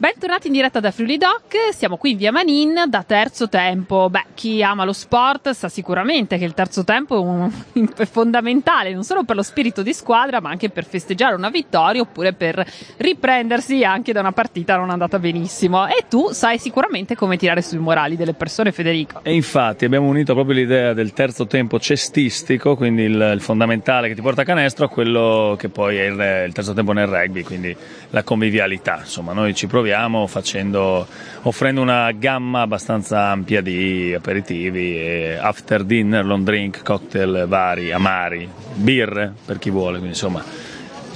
Bentornati in diretta da Friuli Doc, siamo qui in via Manin da terzo tempo. Beh, chi ama lo sport sa sicuramente che il terzo tempo è, fondamentale non solo per lo spirito di squadra, ma anche per festeggiare una vittoria oppure per riprendersi anche da una partita non andata benissimo. E tu sai sicuramente come tirare sui morali delle persone, Federico. E infatti abbiamo unito proprio l'idea del terzo tempo cestistico, quindi il, il fondamentale che ti porta a canestro, a quello che poi è il, il terzo tempo nel rugby, quindi la convivialità. Insomma, noi ci proviamo proviamo facendo, offrendo una gamma abbastanza ampia di aperitivi after dinner, long drink, cocktail vari, amari, birre per chi vuole, quindi insomma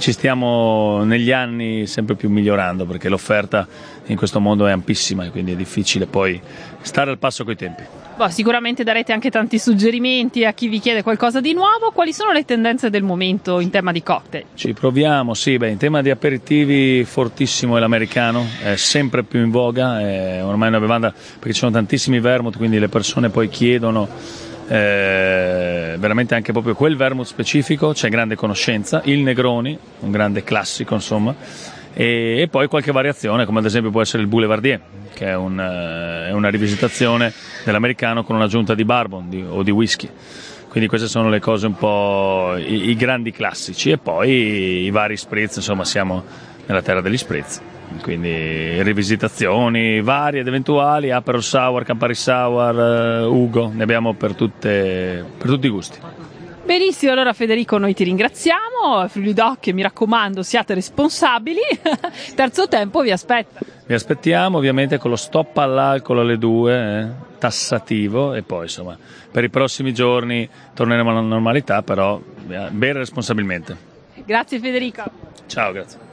ci stiamo negli anni sempre più migliorando perché l'offerta in questo mondo è ampissima e quindi è difficile poi stare al passo coi tempi. Boh, sicuramente darete anche tanti suggerimenti a chi vi chiede qualcosa di nuovo. Quali sono le tendenze del momento in tema di cocktail? Ci proviamo, sì, beh, in tema di aperitivi fortissimo è l'americano, è sempre più in voga, è ormai una bevanda perché ci sono tantissimi vermouth, quindi le persone poi chiedono eh, veramente anche proprio quel vermouth specifico, c'è grande conoscenza, il Negroni, un grande classico insomma, e, e poi qualche variazione come ad esempio può essere il Boulevardier, che è, un, eh, è una rivisitazione dell'americano con un'aggiunta di bourbon di, o di whisky. Quindi queste sono le cose un po' i, i grandi classici e poi i vari spritz, insomma siamo nella terra degli spritz quindi rivisitazioni varie ed eventuali, Aperol Sour, Campari Sour, uh, Ugo, ne abbiamo per, tutte, per tutti i gusti. Benissimo, allora Federico noi ti ringraziamo, Friuli Doc mi raccomando siate responsabili, terzo tempo vi aspetta. Vi aspettiamo ovviamente con lo stop all'alcol alle due, eh, tassativo e poi insomma per i prossimi giorni torneremo alla normalità però bere responsabilmente. Grazie Federico. Ciao, grazie.